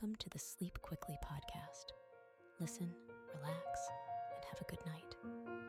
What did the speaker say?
Welcome to the Sleep Quickly podcast. Listen, relax, and have a good night.